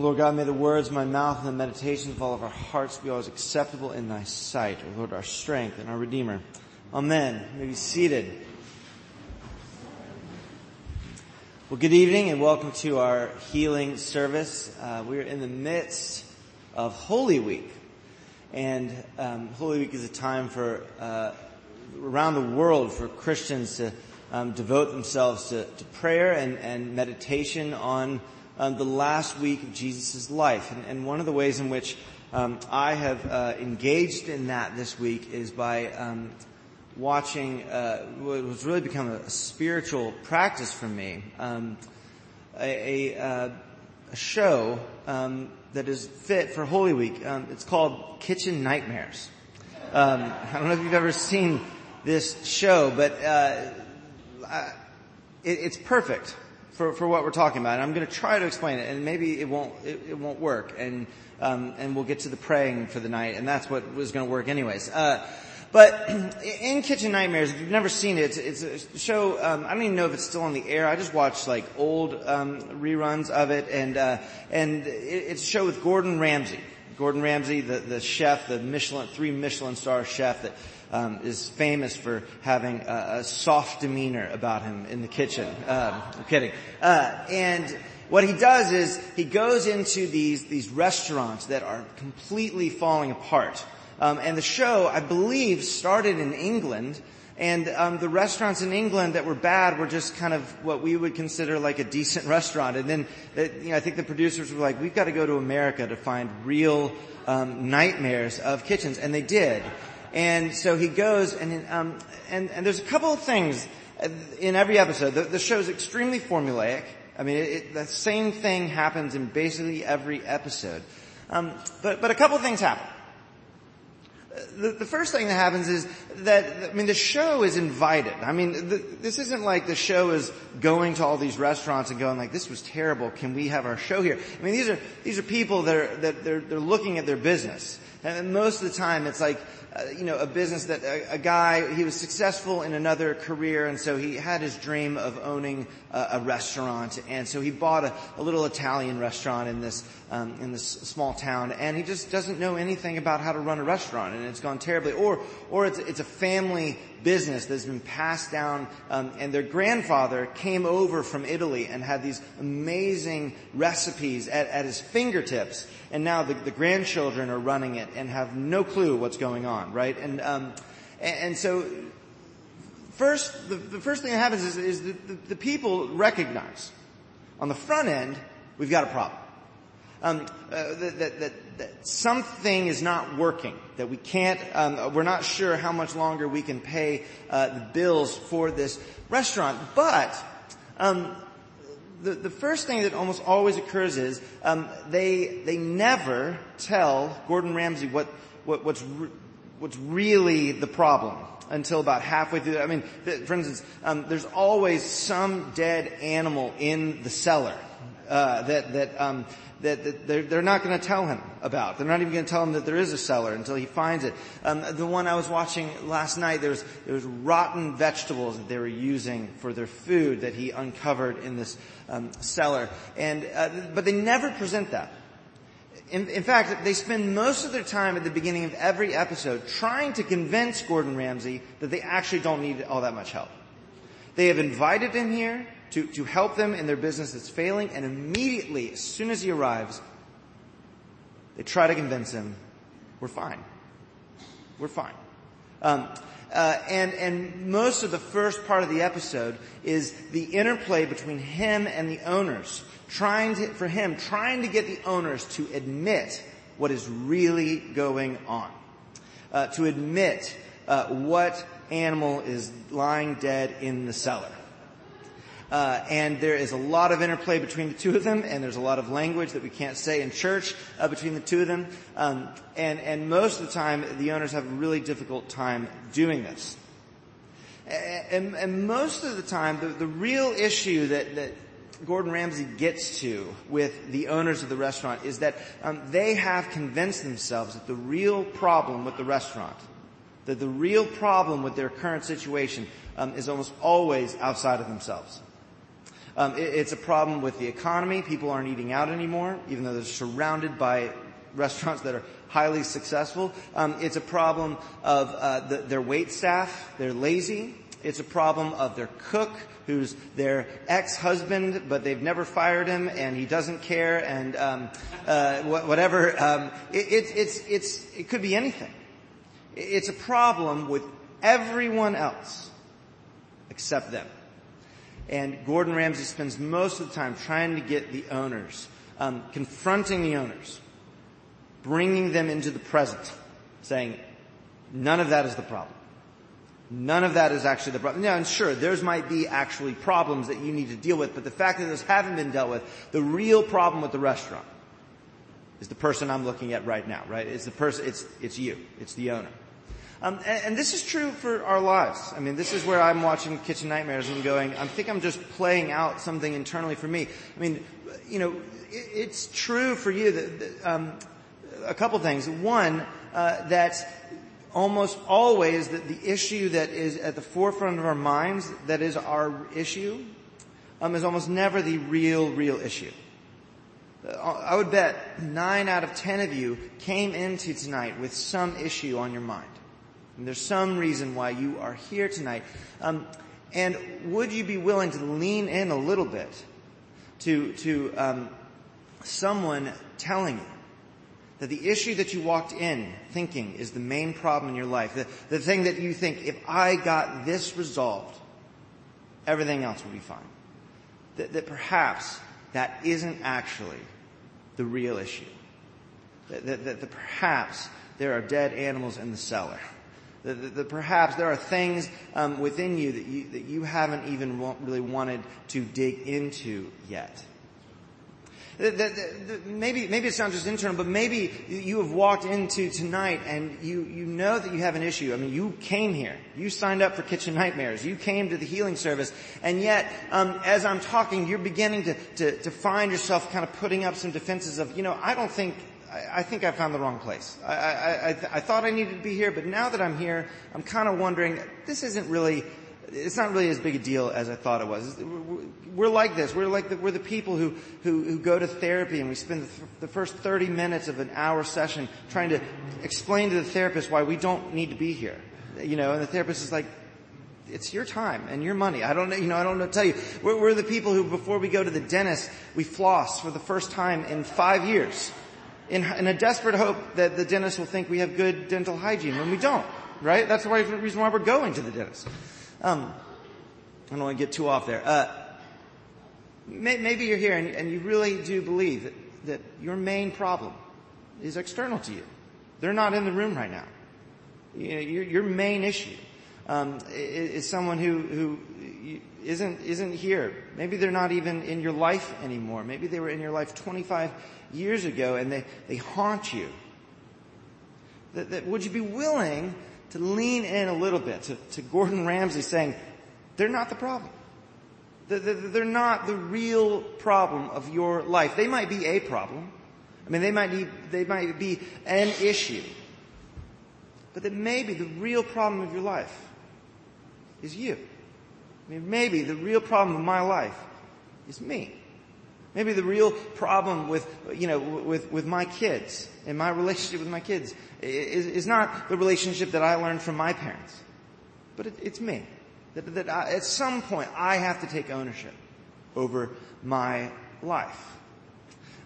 Lord God, may the words of my mouth and the meditations of all of our hearts be always acceptable in thy sight, O Lord, our strength and our Redeemer. Amen. You may be seated. Well, good evening and welcome to our healing service. Uh, we're in the midst of Holy Week. And um, Holy Week is a time for, uh, around the world, for Christians to um, devote themselves to, to prayer and, and meditation on um, the last week of Jesus' life. And, and, one of the ways in which um, I have uh, engaged in that this week is by um, watching uh, what has really become a, spiritual practice for me, um, a, a, uh, a, show um, that is fit for Holy Week. Um, it's called Kitchen Nightmares. I don't know if you've ever seen this show, but uh, it, it's perfect for, for what we're talking about. And I'm going to try to explain it, and maybe it won't it, it won't work, and um, and we'll get to the praying for the night, and that's what was going to work anyways. Uh, but in Kitchen Nightmares, if you've never seen it, it's, it's a show. Um, I don't even know if it's still on the air. I just watched like old um, reruns of it, and uh, and it, it's a show with Gordon Ramsay. Gordon Ramsay, the, the chef, the Michelin, three Michelin star chef that um, is famous for having a, a, soft demeanor about him in the kitchen. Um, I'm kidding. Uh, and what he does is he goes into these these restaurants that are completely falling apart. Um, and the show, I believe, started in England. And um, the restaurants in England that were bad were just kind of what we would consider like a decent restaurant. And then, uh, you know, I think the producers were like, "We've got to go to America to find real um, nightmares of kitchens," and they did. And so he goes and, um, and, and there's a couple of things in every episode. The, the show's extremely formulaic. I mean, it, it, the same thing happens in basically every episode. Um, but, but a couple of things happen. The, first thing that happens is that, I mean, the show is invited. I mean, the, this isn't like the show is going to all these restaurants and going like, this was terrible, can we have our show here? I mean, these are, these are people that are, that they're, they're looking at their business. And most of the time it's like, uh, you know, a business that a, a, guy, he was successful in another career and so he had his dream of owning a, a restaurant and so he bought a, a little Italian restaurant in this, um, in this small town and he just doesn't know anything about how to run a restaurant and it's gone terribly. Or, or it's, it's a family business that's been passed down um, and their grandfather came over from Italy and had these amazing recipes at, at his fingertips and now the, the, grandchildren are running it and have no clue what's going on, right? And, um, and, so first, the, the, first thing that happens is, is the, the, people recognize on the front end, we've got a problem. Um, uh, that, that, that, that, something is not working, that we can't, um, we're not sure how much longer we can pay uh, the bills for this restaurant. But um, the, the first thing that almost always occurs is um, they they never tell Gordon Ramsay what, what what's re- what's really the problem until about halfway through. I mean, for instance, um, there's always some dead animal in the cellar uh, that that um, that, that they're, they're, not going to tell him about. They're not even going to tell him that there is a cellar until he finds it. Um, the one I was watching last night, there was, there was rotten vegetables that they were using for their food that he uncovered in this um, cellar. And uh, but they never present that. In, in, fact, they spend most of their time at the beginning of every episode trying to convince Gordon Ramsay that they actually don't need all that much help. They have invited him here to, to help them in their business that's failing, and immediately, as soon as he arrives, they try to convince him, we're fine. We're fine. Um, uh, and and most of the first part of the episode is the interplay between him and the owners, trying to, for him trying to get the owners to admit what is really going on, uh, to admit uh, what animal is lying dead in the cellar. Uh, and there is a lot of interplay between the two of them, and there's a lot of language that we can't say in church uh, between the two of them. Um, and, and most of the time, the owners have a really difficult time doing this. And, and most of the time, the, the real issue that, that Gordon Ramsay gets to with the owners of the restaurant is that um, they have convinced themselves that the real problem with the restaurant, that the real problem with their current situation um, is almost always outside of themselves. Um, it, it's a problem with the economy. People aren't eating out anymore, even though they're surrounded by restaurants that are highly successful. Um, it's a problem of uh, the, their wait staff. They're lazy. It's a problem of their cook, who's their ex-husband, but they've never fired him, and he doesn't care, and um, uh, whatever. Um, it, it, it's it's it could be anything. It's a problem with everyone else except them. And Gordon Ramsay spends most of the time trying to get the owners, um, confronting the owners, bringing them into the present, saying, none of that is the problem. None of that is actually the problem. Now, and sure, theirs might be actually problems that you need to deal with, but the fact that those haven't been dealt with, the real problem with the restaurant is the person I'm looking at right now, right? It's the person, it's, it's you. It's the owner. Um, and, and, this is true for our lives. I mean, this is where I'm watching Kitchen Nightmares and going, I think I'm just playing out something internally for me. I mean, you know, it, it's true for you that, that um, a couple things. One, uh, that almost always that the issue that is at the forefront of our minds, that is our issue, um, is almost never the real, real issue. I would bet nine out of ten of you came into tonight with some issue on your mind. And there's some reason why you are here tonight. Um, and would you be willing to lean in a little bit to to um, someone telling you that the issue that you walked in thinking is the main problem in your life, the, the thing that you think, if I got this resolved, everything else would be fine. That, that perhaps that isn't actually the real issue. That, that, that, that perhaps there are dead animals in the cellar that, that perhaps there are things um, within you that, you that you haven't even really wanted to dig into yet. That, maybe maybe it's not just internal, but maybe you have walked into tonight and you you know that you have an issue. I mean, you came here, you signed up for Kitchen Nightmares, you came to the healing service, and yet um, as I'm talking, you're beginning to, to to find yourself kind of putting up some defenses of, you know, I don't think I, think I found the wrong place. I, I, I thought I needed to be here, but now that I'm here, I'm kind of wondering, this isn't really, it's not really as big a deal as I thought it was. We're like this. We're like the, we're the people who, who, who go to therapy and we spend the, the first 30 minutes of an hour session trying to explain to the therapist why we don't need to be here. You know, and the therapist is like, it's your time and your money. I don't know, you know, I don't know tell you. We're, we're the people who, before we go to the dentist, we floss for the first time in five years in, in a desperate hope that the dentist will think we have good dental hygiene when we don't, right? That's the reason why we're going to the dentist. Um, I don't want to get too off there. Uh, may, maybe you're here and, and, you really do believe that, that your main problem is external to you. They're not in the room right now. You know, your, your, main issue um, is, someone who, who isn't isn't here. Maybe they're not even in your life anymore. Maybe they were in your life 25 years ago and they, they haunt you. That, that, would you be willing to lean in a little bit to, to Gordon Ramsay saying, they're not the problem. They're not the real problem of your life. They might be a problem. I mean, they might be, they might be an issue. But that maybe the real problem of your life is you. I mean, maybe the real problem of my life is me. Maybe the real problem with, you know, with, with my kids and my relationship with my kids is, is not the relationship that I learned from my parents, but it, it's me. That, that I, at some point I have to take ownership over my life.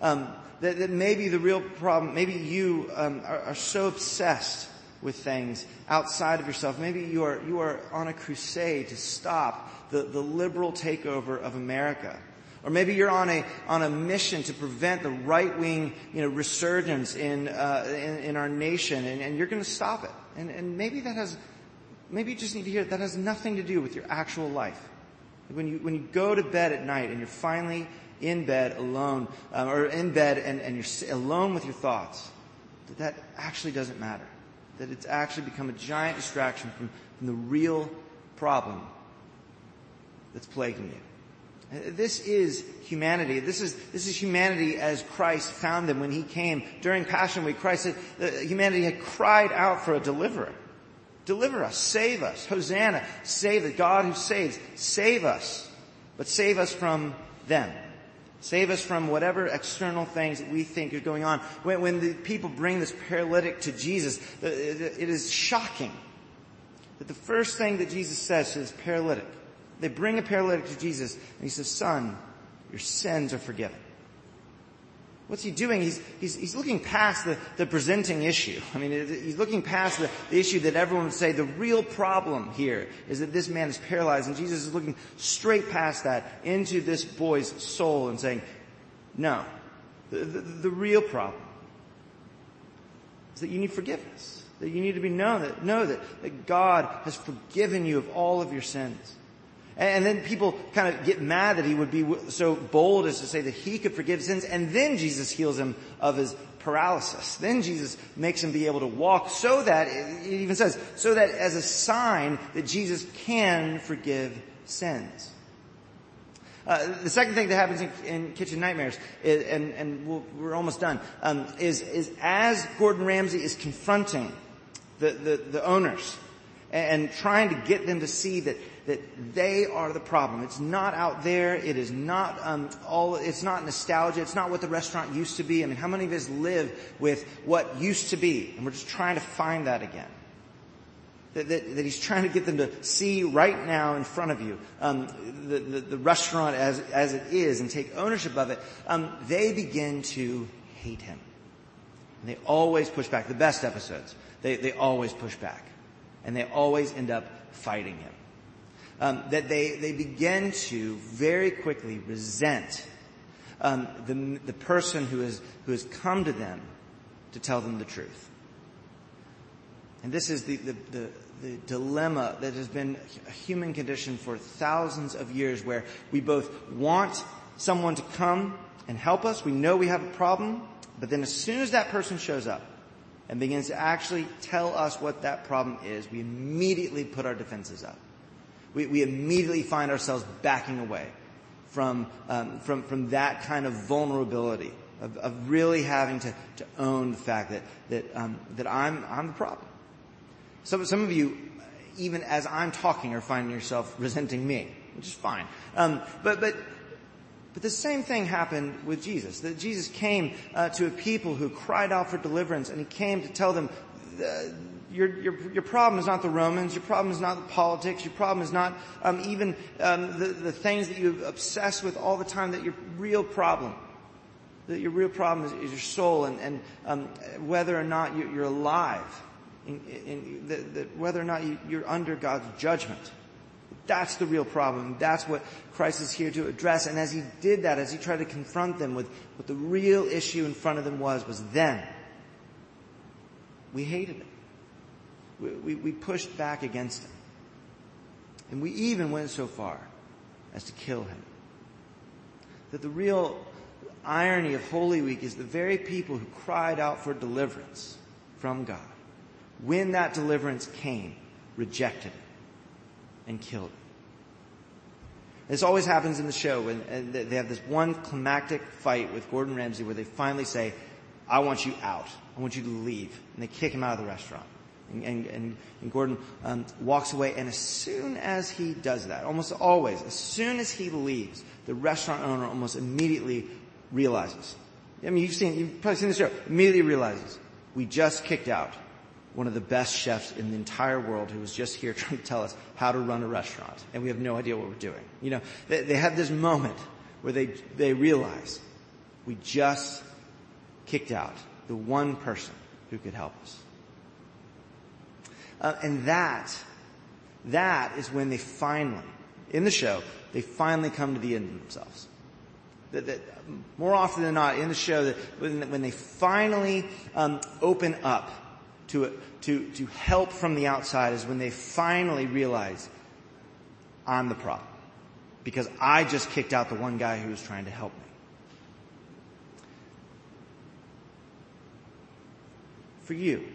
Um, that, that, maybe the real problem, maybe you um, are, are so obsessed with things outside of yourself. Maybe you are, you are on a crusade to stop the, the liberal takeover of America. Or maybe you're on a, on a mission to prevent the right-wing, you know, resurgence in, uh, in, in, our nation and, and you're to stop it. And, and maybe that has, maybe you just need to hear that has nothing to do with your actual life. When you, when you go to bed at night and you're finally in bed alone, um, or in bed and, and you're alone with your thoughts, that that actually doesn't matter that it's actually become a giant distraction from, from the real problem that's plaguing you. Uh, this is humanity. This is, this is humanity as Christ found them when he came during Passion Week. Christ said that humanity had cried out for a deliverer. Deliver us. Save us. Hosanna. Save the God who saves. Save us. but save us from them. Save us from whatever external things that we think are going on. When, when the people bring this paralytic to Jesus, it is shocking that the first thing that Jesus says to this paralytic, they bring a paralytic to Jesus and he says, son, your sins are forgiven. What's he doing? He's, he's, he's looking past the, the presenting issue. I mean, he's looking past the, the issue that everyone would say the real problem here is that this man is paralyzed and Jesus is looking straight past that into this boy's soul and saying, no, the, the, the real problem is that you need forgiveness. That you need to be known that, know that, that God has forgiven you of all of your sins. And then people kind of get mad that he would be so bold as to say that he could forgive sins. And then Jesus heals him of his paralysis. Then Jesus makes him be able to walk so that, it even says, so that as a sign that Jesus can forgive sins. Uh, the second thing that happens in, in Kitchen Nightmares, is, and, and we we are almost done, um, is, is as Gordon Ramsay is confronting the, the, the owners and, and trying to get them to see that that they are the problem. It's not out there. It is not um, all. It's not nostalgia. It's not what the restaurant used to be. I mean, how many of us live with what used to be, and we're just trying to find that again? That, that, that he's trying to get them to see right now in front of you um, the, the, the, restaurant as as it is and take ownership of it. Um, they begin to hate him. And they always push back. The best episodes, they they always push back, and they always end up fighting him um, that they, they begin to very quickly resent um, the, the person who, is, who has come to them to tell them the truth. And this is the, the, the, the dilemma that has been a human condition for thousands of years where we both want someone to come and help us. We know we have a problem, but then as soon as that person shows up and begins to actually tell us what that problem is, we immediately put our defenses up we, we immediately find ourselves backing away from, um, from, from that kind of vulnerability of, of really having to, to own the fact that, that, um, that I'm, I'm the problem. Some, some of you, even as I'm talking, are finding yourself resenting me, which is fine. Um, but, but, but the same thing happened with Jesus. That Jesus came uh, to a people who cried out for deliverance, and he came to tell them, your, your, your problem is not the Romans. Your problem is not the politics. Your problem is not um, even um, the, the things that you obsess with all the time. That your real problem, that your real problem is, is your soul, and, and um, whether or not you, you're alive, in, in, the, the, whether or not you, you're under God's judgment. That's the real problem. That's what Christ is here to address. And as he did that, as he tried to confront them with what the real issue in front of them was, was them. We hated it we, we, pushed back against him. And we even went so far as to kill him. That the real irony of Holy Week is the very people who cried out for deliverance from God, when that deliverance came, rejected it and killed it. This always happens in the show when they have this one climactic fight with Gordon Ramsay where they finally say, I want you out. I want you to leave. And they kick him out of the restaurant. And, and, and Gordon um, walks away, and as soon as he does that, almost always, as soon as he leaves, the restaurant owner almost immediately realizes. I mean, you've seen, you've probably seen the show. Immediately realizes we just kicked out one of the best chefs in the entire world who was just here trying to tell us how to run a restaurant, and we have no idea what we're doing. You know, they, they have this moment where they they realize we just kicked out the one person who could help us. Uh, and that, that is when they finally, in the show, they finally come to the end of themselves. That, that more often than not in the show, that when, when they finally um, open up to, to, to help from the outside is when they finally realize, I'm the problem. Because I just kicked out the one guy who was trying to help me. For you,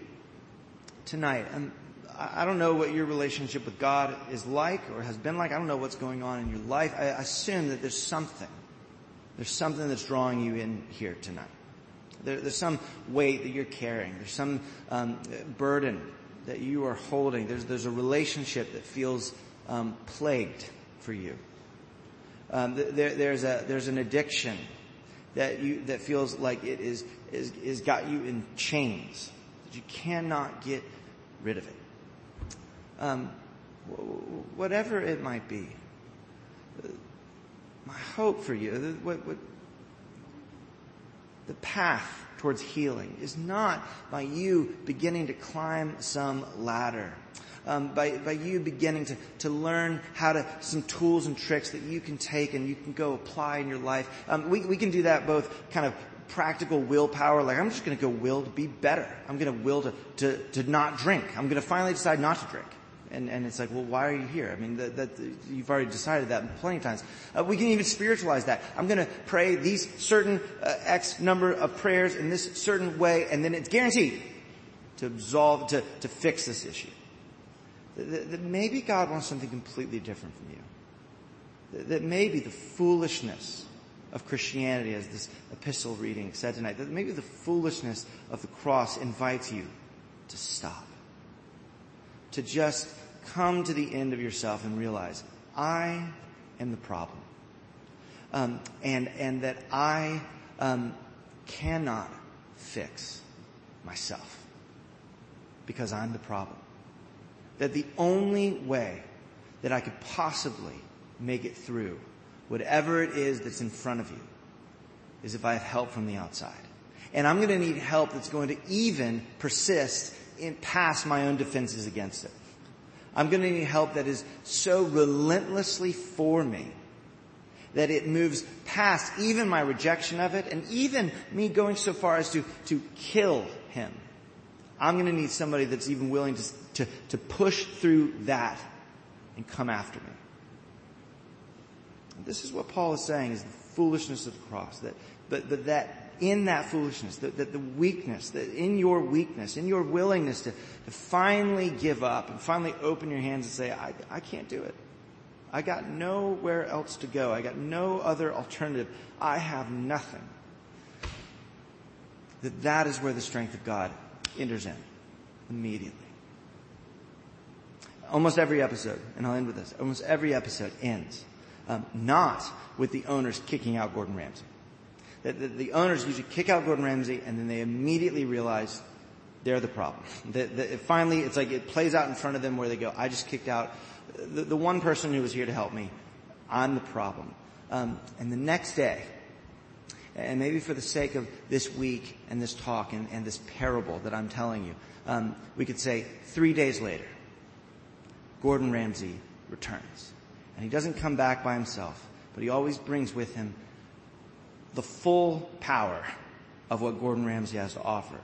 tonight, and I don't know what your relationship with God is like or has been like. I don't know what's going on in your life. I assume that there's something. There's something that's drawing you in here tonight. There, there's some weight that you're carrying. There's some um, burden that you are holding. There's, there's a relationship that feels um, plagued for you. Um, there, there's a there's an addiction that you that feels like it is is is got you in chains that you cannot get rid of it. Um, whatever it might be, my hope for you, what, what, the path towards healing is not by you beginning to climb some ladder. Um, by, by you beginning to, to learn how to, some tools and tricks that you can take and you can go apply in your life. Um, we, we can do that both kind of practical willpower, like I'm just gonna go will to be better. I'm gonna will to, to, to not drink. I'm gonna finally decide not to drink. And, and it's like, well, why are you here? I mean, that, that you've already decided that plenty of times. Uh, we can even spiritualize that. I'm going to pray these certain uh, X number of prayers in this certain way, and then it's guaranteed to absolve, to, to fix this issue. That, that maybe God wants something completely different from you. That, that maybe the foolishness of Christianity, as this epistle reading said tonight, that maybe the foolishness of the cross invites you to stop. To just come to the end of yourself and realize, I am the problem. Um, and, and that I um, cannot fix myself because I'm the problem. That the only way that I could possibly make it through whatever it is that's in front of you is if I have help from the outside. And I'm going to need help that's going to even persist in past my own defenses against it. I'm going to need help that is so relentlessly for me that it moves past even my rejection of it and even me going so far as to, to kill him. I'm going to need somebody that's even willing to, to, to push through that and come after me. This is what Paul is saying is the foolishness of the cross. That, but, but that in that foolishness, that, that the weakness, that in your weakness, in your willingness to, to finally give up and finally open your hands and say, I, I can't do it. I got nowhere else to go. I got no other alternative. I have nothing. That that is where the strength of God enters in immediately. Almost every episode, and I'll end with this, almost every episode ends um, not with the owners kicking out Gordon Ramsay. The, the, the, owners usually kick out Gordon Ramsay and then they immediately realize they're the problem. The, the, finally, it's like it plays out in front of them where they go, I just kicked out the, the one person who was here to help me. I'm the problem. Um, and the next day, and maybe for the sake of this week and this talk and, and this parable that I'm telling you, um, we could say three days later, Gordon Ramsay returns. And he doesn't come back by himself, but he always brings with him the full power of what Gordon Ramsay has to offer.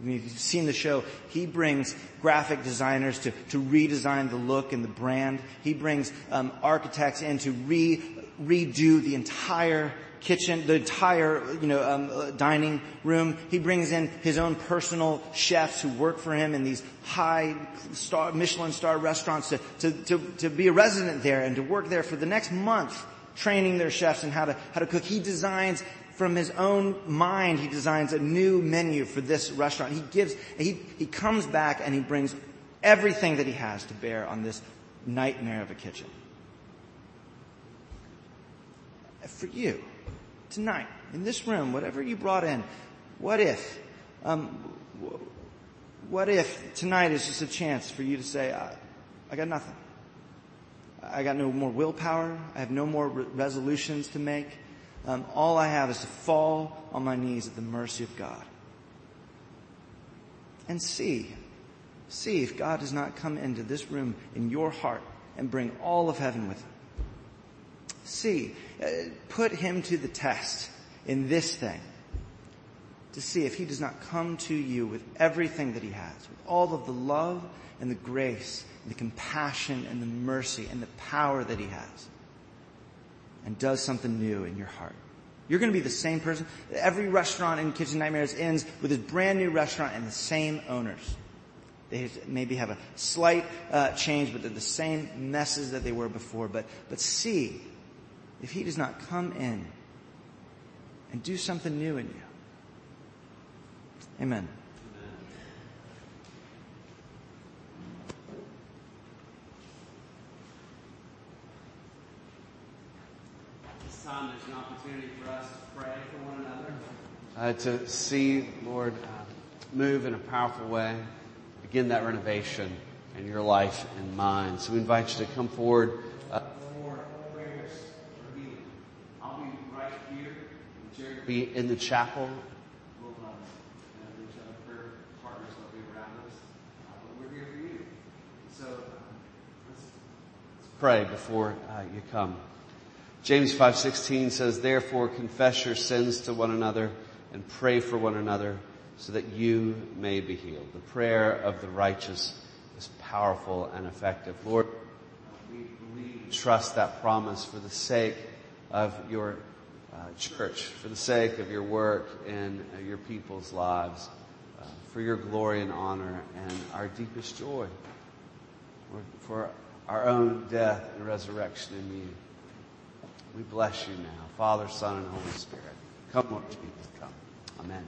I mean, if you've seen the show, he brings graphic designers to, to redesign the look and the brand. He brings um, architects in to re, redo the entire kitchen, the entire, you know, um, uh, dining room. He brings in his own personal chefs who work for him in these high star, Michelin star restaurants to, to, to, to be a resident there and to work there for the next month training their chefs in how to, how to cook. He designs from his own mind, he designs a new menu for this restaurant. He gives, he, he comes back and he brings everything that he has to bear on this nightmare of a kitchen. For you, tonight, in this room, whatever you brought in, what if, um, what if tonight is just a chance for you to say, I got nothing. I got no more willpower. I have no more re- resolutions to make. Um, all I have is to fall on my knees at the mercy of God. And see, see if God does not come into this room in your heart and bring all of heaven with him. See, uh, put him to the test in this thing to see if he does not come to you with everything that he has, with all of the love and the grace and the compassion and the mercy and the power that he has and does something new in your heart. You're going to be the same person. Every restaurant in Kitchen Nightmares ends with a brand new restaurant and the same owners. They maybe have a slight uh, change, but they're the same messes that they were before. But, but see if he does not come in and do something new in you. Amen. This time there's an opportunity for us to pray for one another. uh, to see, Lord, uh, move in a powerful way, begin that renovation in your life and mine. So we invite you to come forward. Uh, For prayers for healing. I'll be right here. Jerry will be in the chapel. um, and reach out prayer partners will be around us. Uh, but we're here for you. So uh, let's Pray before uh, you come. James 5:16 says, "Therefore confess your sins to one another and pray for one another so that you may be healed." The prayer of the righteous is powerful and effective. Lord, we believe, trust that promise for the sake of your uh, church, for the sake of your work in uh, your people's lives, uh, for your glory and honor and our deepest joy. Lord, for our own death and resurrection in you. We bless you now, Father, Son, and Holy Spirit. Come, Lord Jesus, come. Amen.